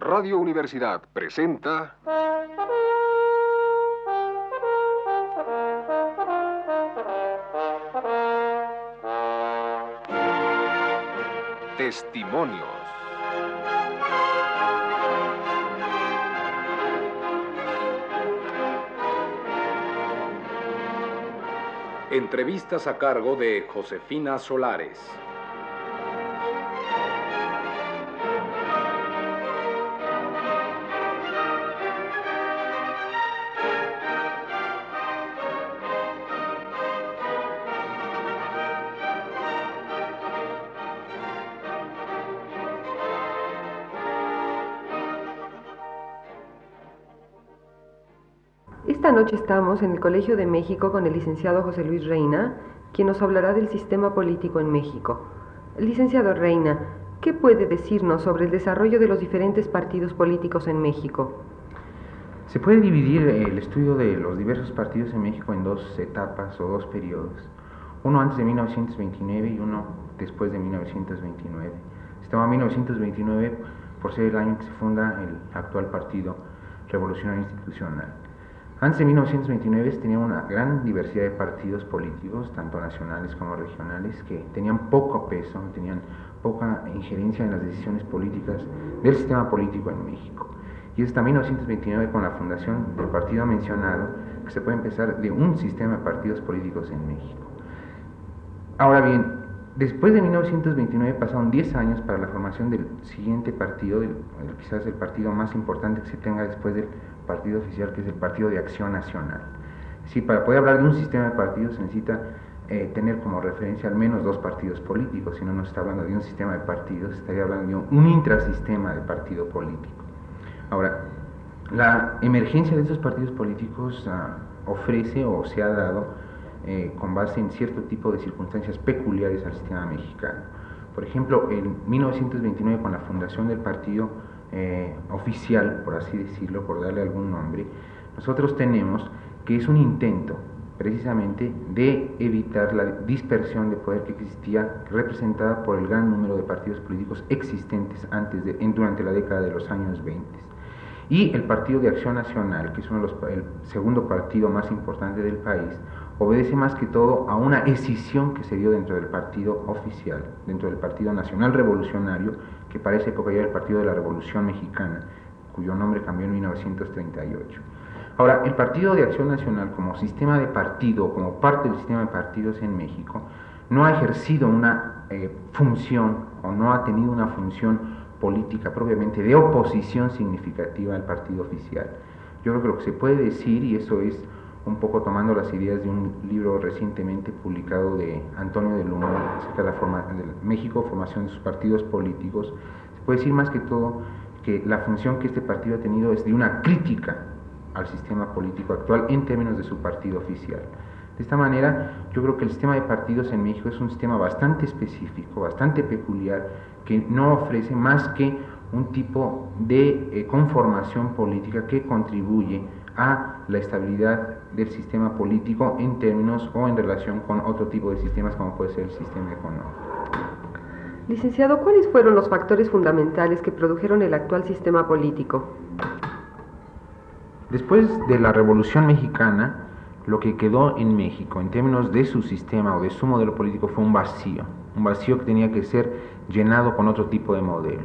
Radio Universidad presenta... Testimonios. Entrevistas a cargo de Josefina Solares. Esta noche estamos en el Colegio de México con el licenciado José Luis Reina, quien nos hablará del sistema político en México. Licenciado Reina, ¿qué puede decirnos sobre el desarrollo de los diferentes partidos políticos en México? Se puede dividir el estudio de los diversos partidos en México en dos etapas o dos periodos, uno antes de 1929 y uno después de 1929. Se llama 1929 por ser el año que se funda el actual Partido Revolucionario Institucional. Antes de 1929 tenía una gran diversidad de partidos políticos, tanto nacionales como regionales, que tenían poco peso, tenían poca injerencia en las decisiones políticas del sistema político en México. Y es hasta 1929 con la fundación del partido mencionado que se puede empezar de un sistema de partidos políticos en México. Ahora bien, después de 1929 pasaron 10 años para la formación del siguiente partido, quizás el partido más importante que se tenga después del partido oficial, que es el Partido de Acción Nacional. Sí, para poder hablar de un sistema de partidos se necesita eh, tener como referencia al menos dos partidos políticos, si no, no está hablando de un sistema de partidos, estaría hablando de un, intrasistema de partido político. Ahora, la emergencia de estos partidos políticos ah, ofrece o se ha dado eh, con base en cierto tipo de circunstancias peculiares al sistema mexicano. Por ejemplo, en 1929, con la fundación del partido eh, oficial, por así decirlo, por darle algún nombre, nosotros tenemos que es un intento precisamente de evitar la dispersión de poder que existía representada por el gran número de partidos políticos existentes antes de, durante la década de los años 20. Y el Partido de Acción Nacional, que es uno de los, el segundo partido más importante del país, obedece más que todo a una escisión que se dio dentro del partido oficial, dentro del Partido Nacional Revolucionario, que para esa época ya era el Partido de la Revolución Mexicana, cuyo nombre cambió en 1938. Ahora, el Partido de Acción Nacional como sistema de partido, como parte del sistema de partidos en México, no ha ejercido una eh, función o no ha tenido una función política propiamente de oposición significativa al partido oficial. Yo creo que lo que se puede decir, y eso es un poco tomando las ideas de un libro recientemente publicado de Antonio de Luna acerca de la de México, formación de sus partidos políticos, se puede decir más que todo que la función que este partido ha tenido es de una crítica al sistema político actual en términos de su partido oficial. De esta manera, yo creo que el sistema de partidos en México es un sistema bastante específico, bastante peculiar, que no ofrece más que un tipo de eh, conformación política que contribuye a la estabilidad del sistema político en términos o en relación con otro tipo de sistemas como puede ser el sistema económico. Licenciado, ¿cuáles fueron los factores fundamentales que produjeron el actual sistema político? Después de la Revolución Mexicana, lo que quedó en México en términos de su sistema o de su modelo político fue un vacío, un vacío que tenía que ser llenado con otro tipo de modelo.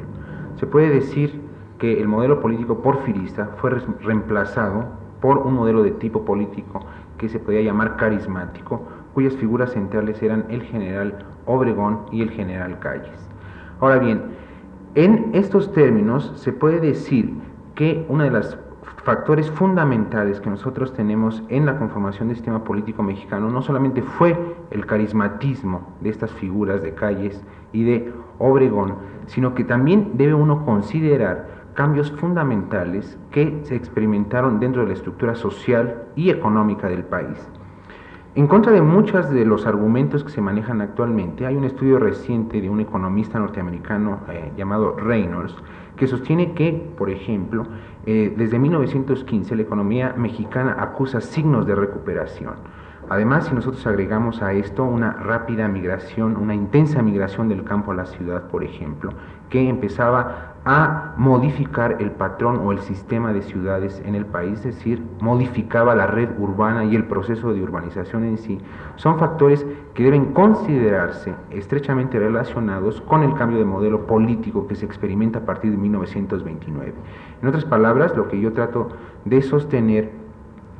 Se puede decir que el modelo político porfirista fue reemplazado por un modelo de tipo político que se podía llamar carismático, cuyas figuras centrales eran el general Obregón y el general Calles. Ahora bien, en estos términos se puede decir que uno de los factores fundamentales que nosotros tenemos en la conformación del sistema político mexicano no solamente fue el carismatismo de estas figuras de Calles y de Obregón, sino que también debe uno considerar cambios fundamentales que se experimentaron dentro de la estructura social y económica del país. En contra de muchos de los argumentos que se manejan actualmente, hay un estudio reciente de un economista norteamericano eh, llamado Reynolds que sostiene que, por ejemplo, eh, desde 1915 la economía mexicana acusa signos de recuperación. Además, si nosotros agregamos a esto una rápida migración, una intensa migración del campo a la ciudad, por ejemplo, que empezaba a modificar el patrón o el sistema de ciudades en el país, es decir, modificaba la red urbana y el proceso de urbanización en sí, son factores que deben considerarse estrechamente relacionados con el cambio de modelo político que se experimenta a partir de 1929. En otras palabras, lo que yo trato de sostener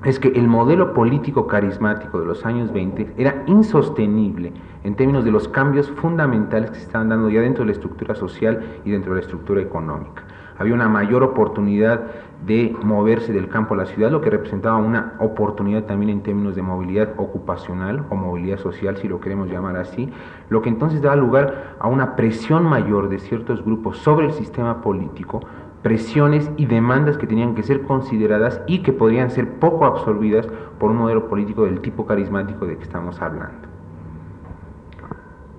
es que el modelo político carismático de los años 20 era insostenible en términos de los cambios fundamentales que se estaban dando ya dentro de la estructura social y dentro de la estructura económica. Había una mayor oportunidad de moverse del campo a la ciudad, lo que representaba una oportunidad también en términos de movilidad ocupacional o movilidad social, si lo queremos llamar así, lo que entonces daba lugar a una presión mayor de ciertos grupos sobre el sistema político presiones y demandas que tenían que ser consideradas y que podrían ser poco absorbidas por un modelo político del tipo carismático de que estamos hablando.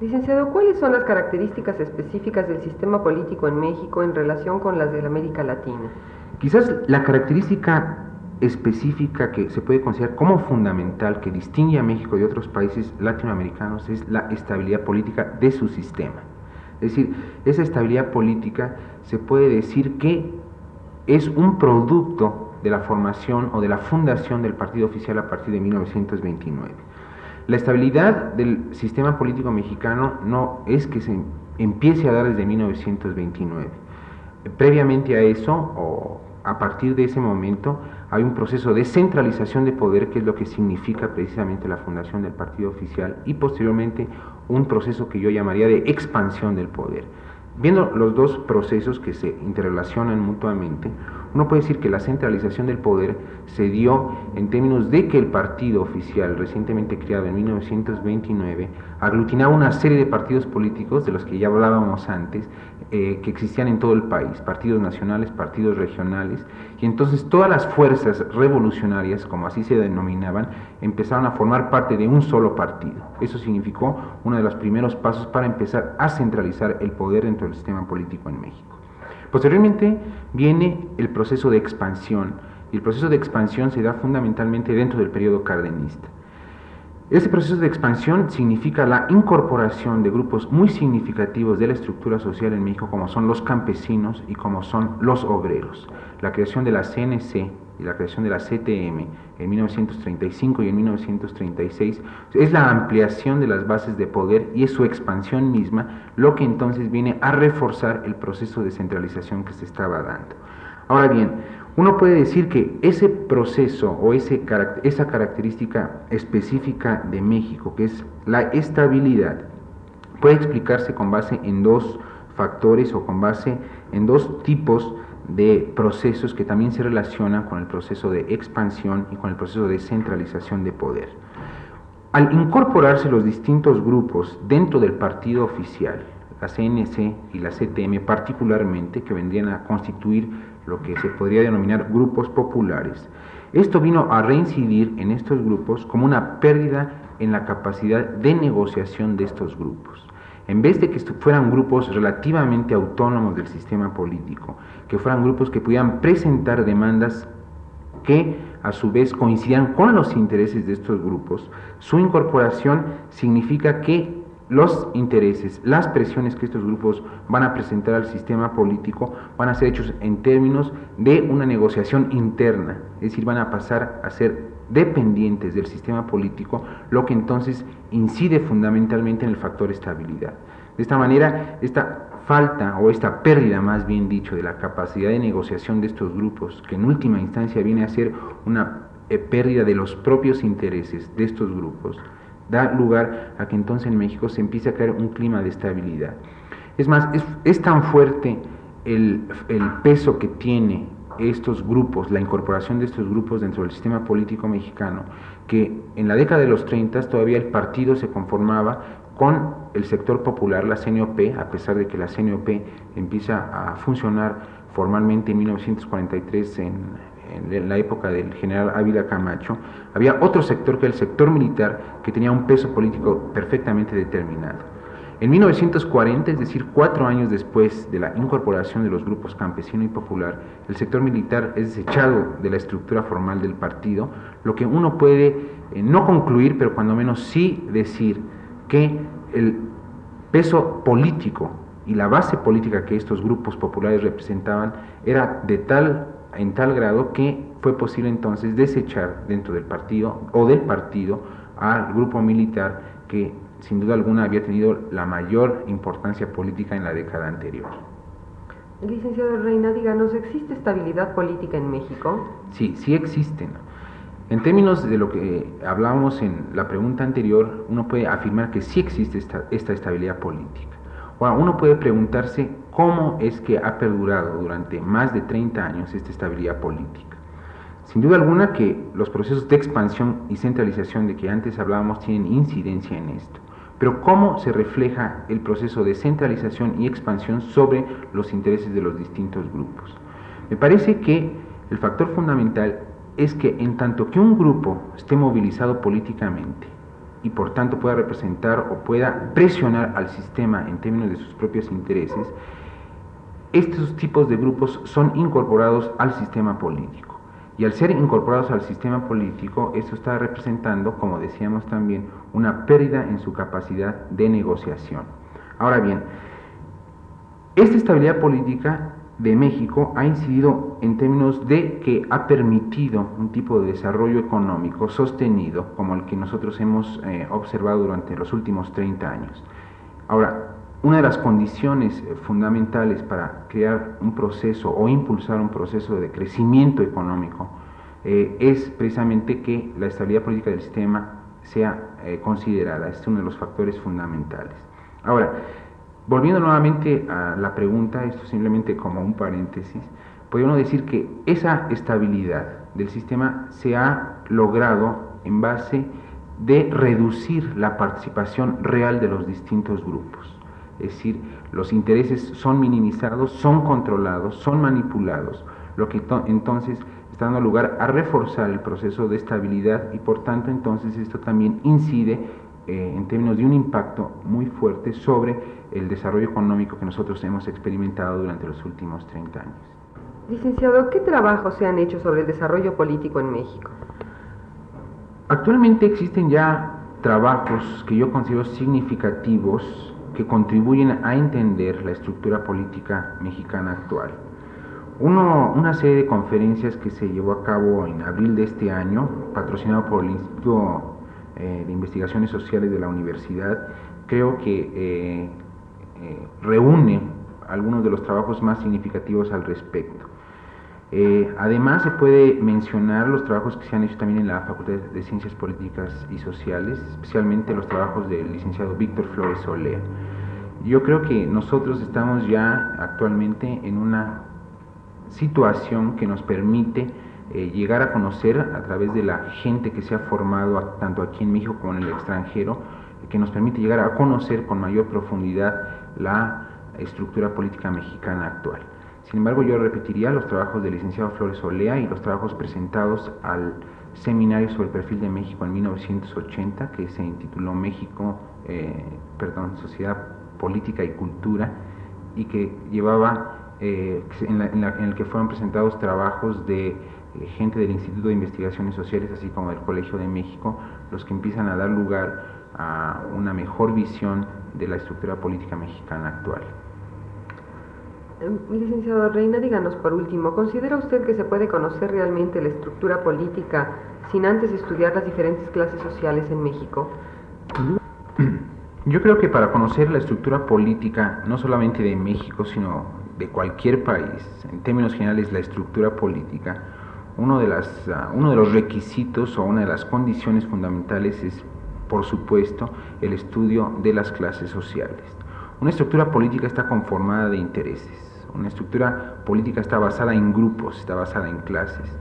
Licenciado, ¿cuáles son las características específicas del sistema político en México en relación con las de la América Latina? Quizás la característica específica que se puede considerar como fundamental que distingue a México de otros países latinoamericanos es la estabilidad política de su sistema. Es decir, esa estabilidad política se puede decir que es un producto de la formación o de la fundación del partido oficial a partir de 1929. La estabilidad del sistema político mexicano no es que se empiece a dar desde 1929. Previamente a eso, o a partir de ese momento, hay un proceso de centralización de poder, que es lo que significa precisamente la fundación del partido oficial, y posteriormente un proceso que yo llamaría de expansión del poder. Viendo los dos procesos que se interrelacionan mutuamente, uno puede decir que la centralización del poder se dio en términos de que el partido oficial recientemente creado en 1929 aglutinaba una serie de partidos políticos de los que ya hablábamos antes eh, que existían en todo el país, partidos nacionales, partidos regionales, y entonces todas las fuerzas revolucionarias, como así se denominaban, empezaron a formar parte de un solo partido. Eso significó uno de los primeros pasos para empezar a centralizar el poder dentro del sistema político en México. Posteriormente viene el proceso de expansión, y el proceso de expansión se da fundamentalmente dentro del periodo cardenista. Este proceso de expansión significa la incorporación de grupos muy significativos de la estructura social en México, como son los campesinos y como son los obreros. La creación de la CNC y la creación de la CTM en 1935 y en 1936 es la ampliación de las bases de poder y es su expansión misma lo que entonces viene a reforzar el proceso de centralización que se estaba dando. Ahora bien, uno puede decir que ese proceso o esa característica específica de México, que es la estabilidad, puede explicarse con base en dos factores o con base en dos tipos de procesos que también se relacionan con el proceso de expansión y con el proceso de centralización de poder. Al incorporarse los distintos grupos dentro del partido oficial, la CNC y la CTM particularmente, que vendrían a constituir lo que se podría denominar grupos populares. Esto vino a reincidir en estos grupos como una pérdida en la capacidad de negociación de estos grupos. En vez de que fueran grupos relativamente autónomos del sistema político, que fueran grupos que pudieran presentar demandas que a su vez coincidían con los intereses de estos grupos, su incorporación significa que los intereses, las presiones que estos grupos van a presentar al sistema político van a ser hechos en términos de una negociación interna, es decir, van a pasar a ser dependientes del sistema político, lo que entonces incide fundamentalmente en el factor estabilidad. De esta manera, esta falta o esta pérdida, más bien dicho, de la capacidad de negociación de estos grupos, que en última instancia viene a ser una eh, pérdida de los propios intereses de estos grupos, da lugar a que entonces en México se empiece a crear un clima de estabilidad. Es más, es, tan fuerte el, el, peso que tiene estos grupos, la incorporación de estos grupos dentro del sistema político mexicano, que en la década de los 30 todavía el partido se conformaba con el sector popular, la CNOP, a pesar de que la CNOP empieza a funcionar formalmente en 1943 en, en la época del general Ávila Camacho, había otro sector que era el sector militar que tenía un peso político perfectamente determinado. En 1940, es decir, cuatro años después de la incorporación de los grupos campesino y popular, el sector militar es desechado de la estructura formal del partido, lo que uno puede eh, no concluir, pero cuando menos sí decir que el peso político y la base política que estos grupos populares representaban era de tal en tal grado que fue posible entonces desechar dentro del partido o del partido al grupo militar que sin duda alguna había tenido la mayor importancia política en la década anterior. Licenciado Reina, díganos, ¿existe estabilidad política en México? Sí, sí existen. En términos de lo que hablábamos en la pregunta anterior, uno puede afirmar que sí existe esta, esta estabilidad política. Bueno, uno puede preguntarse cómo es que ha perdurado durante más de 30 años esta estabilidad política. Sin duda alguna que los procesos de expansión y centralización de que antes hablábamos tienen incidencia en esto. Pero ¿cómo se refleja el proceso de centralización y expansión sobre los intereses de los distintos grupos? Me parece que el factor fundamental es que en tanto que un grupo esté movilizado políticamente y por tanto pueda representar o pueda presionar al sistema en términos de sus propios intereses, estos tipos de grupos son incorporados al sistema político. Y al ser incorporados al sistema político, esto está representando, como decíamos también, una pérdida en su capacidad de negociación. Ahora bien, esta estabilidad política de México ha incidido en términos de que ha permitido un tipo de desarrollo económico sostenido como el que nosotros hemos eh, observado durante los últimos 30 años. Ahora, una de las condiciones eh, fundamentales para crear un proceso o impulsar un proceso de crecimiento económico eh, es precisamente que la estabilidad política del sistema sea considerada. Este es uno de los factores fundamentales. Ahora, volviendo nuevamente a la pregunta, esto simplemente como un paréntesis, podríamos decir que esa estabilidad del sistema se ha logrado en base de reducir la participación real de los distintos grupos. Es decir, los intereses son minimizados, son controlados, son manipulados, lo que entonces está dando lugar a reforzar el proceso de estabilidad y por tanto entonces esto también incide eh, en términos de un impacto muy fuerte sobre el desarrollo económico que nosotros hemos experimentado durante los últimos 30 años. Licenciado, ¿qué trabajos se han hecho sobre el desarrollo político en México? Actualmente existen ya trabajos que yo considero significativos que contribuyen a entender la estructura política mexicana actual. Uno, una serie de conferencias que se llevó a cabo en abril de este año, patrocinado por el Instituto eh, de Investigaciones Sociales de la Universidad, creo que eh, eh, reúne algunos de los trabajos más significativos al respecto. Eh, además, se puede mencionar los trabajos que se han hecho también en la Facultad de Ciencias Políticas y Sociales, especialmente los trabajos del licenciado Víctor Flores Olea. Yo creo que nosotros estamos ya actualmente en una situación que nos permite eh, llegar a conocer a través de la gente que se ha formado tanto aquí en México como en el extranjero, que nos permite llegar a conocer con mayor profundidad la estructura política mexicana actual. Sin embargo, yo repetiría los trabajos del licenciado Flores Olea y los trabajos presentados al seminario sobre el perfil de México en 1980, que se intituló México, eh, perdón, Sociedad Política y Cultura, y que llevaba, eh, en, el que fueron presentados trabajos de eh, gente del Instituto de Investigaciones Sociales, así como del Colegio de México, los que empiezan a dar lugar a una mejor visión de la estructura política mexicana actual. Em, licenciado Reina, díganos por último, ¿considera usted que se puede conocer realmente la estructura política sin antes estudiar las diferentes clases sociales en México? Yo creo que para conocer la estructura política, no solamente de México, sino de cualquier país, en términos generales la estructura política, uno de, las, ah, uno de los requisitos o una de las condiciones fundamentales es, por supuesto, el estudio de las clases sociales. Una estructura política está conformada de intereses una estructura política está basada en grupos, está basada en clases.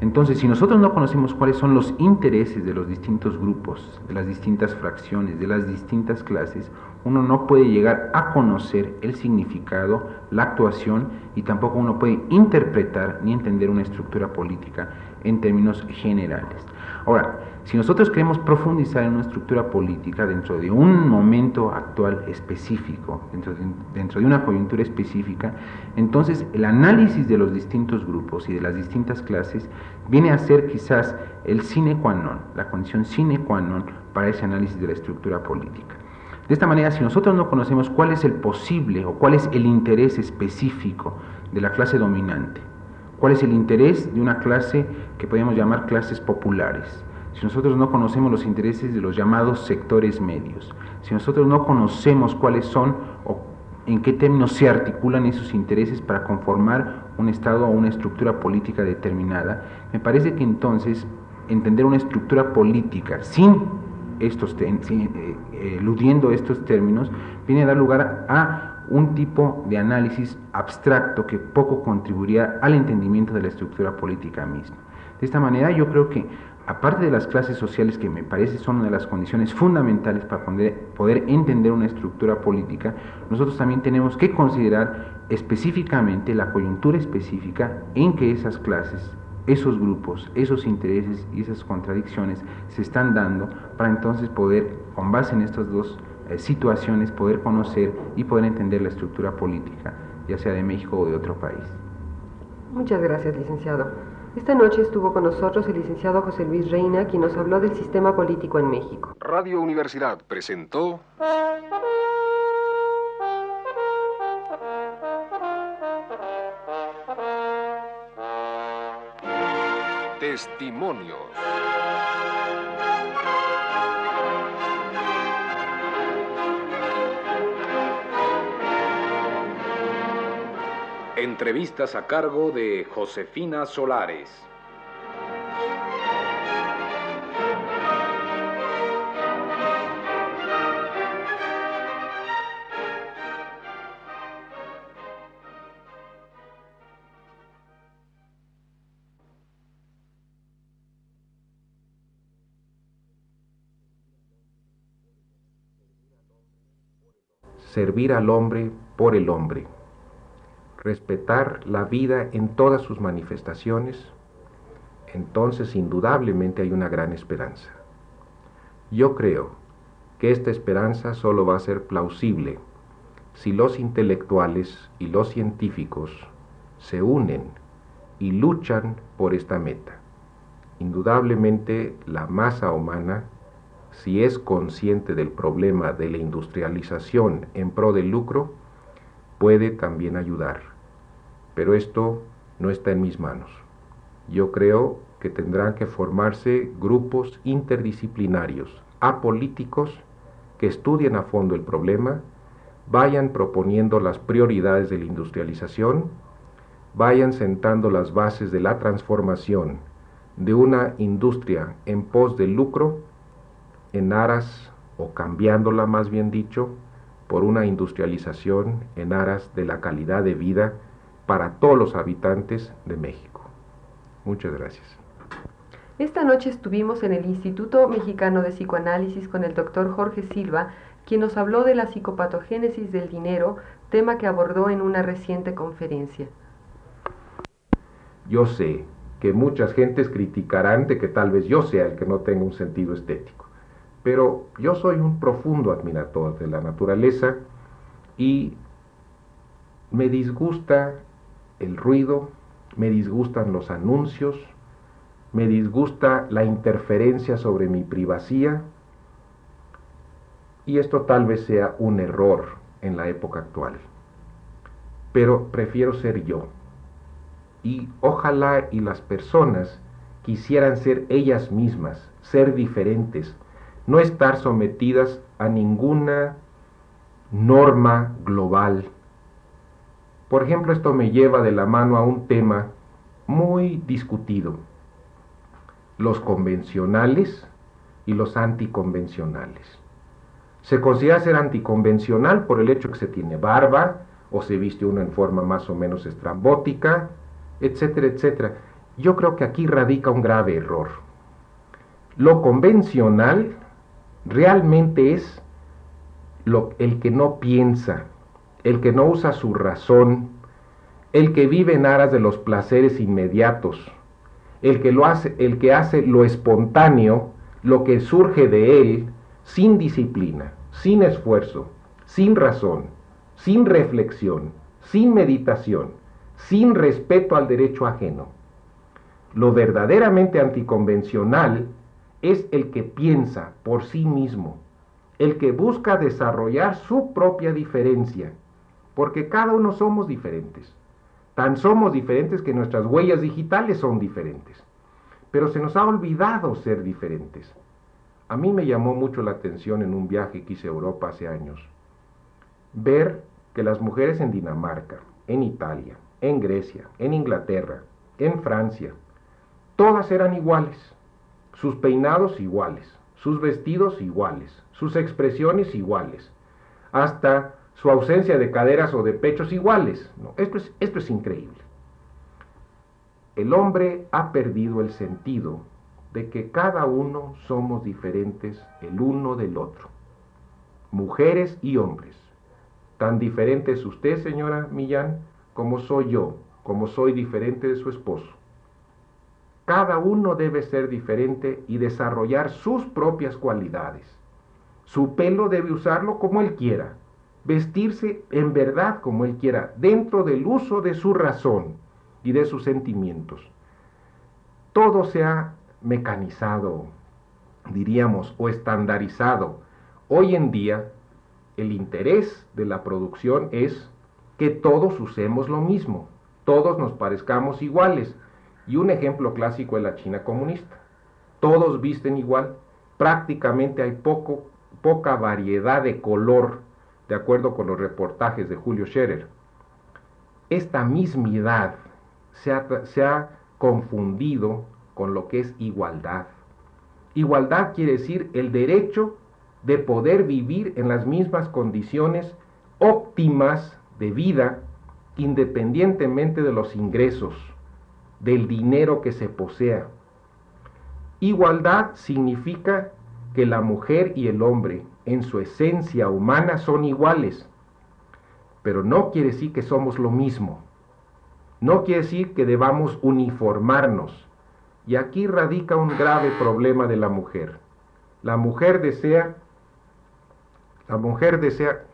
Entonces, si nosotros no conocemos cuáles son los intereses de los distintos grupos, de las distintas fracciones, de las distintas clases, uno no puede llegar a conocer el significado, la actuación y tampoco uno puede interpretar ni entender una estructura política en términos generales. Ahora, si nosotros queremos profundizar en una estructura política dentro de un momento actual específico, dentro de, una coyuntura específica, entonces el análisis de los distintos grupos y de las distintas clases viene a ser quizás el sine qua non, la condición sine qua non para ese análisis de la estructura política. De esta manera, si nosotros no conocemos cuál es el posible o cuál es el interés específico de la clase dominante, cuál es el interés de una clase que podemos llamar clases populares, si nosotros no conocemos los intereses de los llamados sectores medios, si nosotros no conocemos cuáles son o en qué términos se articulan esos intereses para conformar un Estado o una estructura política determinada, me parece que entonces entender una estructura política sin estos eh, eludiendo estos términos, viene a dar lugar a un tipo de análisis abstracto que poco contribuiría al entendimiento de la estructura política misma. De esta manera yo creo que aparte de las clases sociales que me parece son una de las condiciones fundamentales para poder, poder entender una estructura política, nosotros también tenemos que considerar específicamente la coyuntura específica en que esas clases esos grupos, esos intereses y esas contradicciones se están dando para entonces poder, con base en estas dos eh, situaciones, poder conocer y poder entender la estructura política, ya sea de México o de otro país. Muchas gracias, licenciado. Esta noche estuvo con nosotros el licenciado José Luis Reina, quien nos habló del sistema político en México. Radio Universidad presentó... Testimonios. Entrevistas a cargo de Josefina Solares. Servir al hombre por el hombre, respetar la vida en todas sus manifestaciones, entonces indudablemente hay una gran esperanza. Yo creo que esta esperanza solo va a ser plausible si los intelectuales y los científicos se unen y luchan por esta meta. Indudablemente la masa humana si es consciente del problema de la industrialización en pro del lucro, puede también ayudar. Pero esto no está en mis manos. Yo creo que tendrán que formarse grupos interdisciplinarios, apolíticos, que estudien a fondo el problema, vayan proponiendo las prioridades de la industrialización, vayan sentando las bases de la transformación de una industria en pos del lucro en aras, o cambiándola más bien dicho, por una industrialización en aras de la calidad de vida para todos los habitantes de México. Muchas gracias. Esta noche estuvimos en el Instituto Mexicano de Psicoanálisis con el doctor Jorge Silva, quien nos habló de la psicopatogénesis del dinero, tema que abordó en una reciente conferencia. Yo sé que muchas gentes criticarán de que tal vez yo sea el que no tenga un sentido estético. Pero yo soy un profundo admirador de la naturaleza y me disgusta el ruido, me disgustan los anuncios, me disgusta la interferencia sobre mi privacidad y esto tal vez sea un error en la época actual. Pero prefiero ser yo y ojalá y las personas quisieran ser ellas mismas, ser diferentes, no estar sometidas a ninguna norma global. Por ejemplo, esto me lleva de la mano a un tema muy discutido, los convencionales y los anticonvencionales. Se considera ser anticonvencional por el hecho que se tiene barba o se viste uno en forma más o menos estrambótica, etcétera, etcétera. Yo creo que aquí radica un grave error. Lo convencional realmente es lo, el que no piensa, el que no usa su razón, el que vive en aras de los placeres inmediatos, el que, lo hace, el que hace lo espontáneo, lo que surge de él, sin disciplina, sin esfuerzo, sin razón, sin reflexión, sin meditación, sin respeto al derecho ajeno. Lo verdaderamente anticonvencional es el que piensa por sí mismo, el que busca desarrollar su propia diferencia, porque cada uno somos diferentes. Tan somos diferentes que nuestras huellas digitales son diferentes. Pero se nos ha olvidado ser diferentes. A mí me llamó mucho la atención en un viaje que hice a Europa hace años, ver que las mujeres en Dinamarca, en Italia, en Grecia, en Inglaterra, en Francia, todas eran iguales, sus peinados iguales, sus vestidos iguales, sus expresiones iguales, hasta su ausencia de caderas o de pechos iguales. esto, es, esto es increíble. El hombre ha perdido el sentido de que cada uno somos diferentes el uno del otro, mujeres y hombres. Tan diferente es usted, señora Millán, como soy yo, como soy diferente de su esposo. Cada uno debe ser diferente y desarrollar sus propias cualidades. Su pelo debe usarlo como él quiera, vestirse en verdad como él quiera, dentro del uso de su razón y de sus sentimientos. Todo se ha mecanizado, diríamos, o estandarizado. Hoy en día, el interés de la producción es que todos usemos lo mismo, todos nos parezcamos iguales. Y un ejemplo clásico es la China comunista. Todos visten igual, prácticamente hay poca variedad de color de acuerdo con los reportajes de Julio Scherer. Esta mismidad se ha confundido con lo que es igualdad. Igualdad quiere decir el derecho de poder vivir en las mismas condiciones óptimas de vida independientemente de los ingresos, del dinero que se posea. Igualdad significa que la mujer y el hombre en su esencia humana son iguales, pero no quiere decir que somos lo mismo. No quiere decir que debamos uniformarnos. Y aquí radica un grave problema de la mujer. La mujer desea, la mujer desea,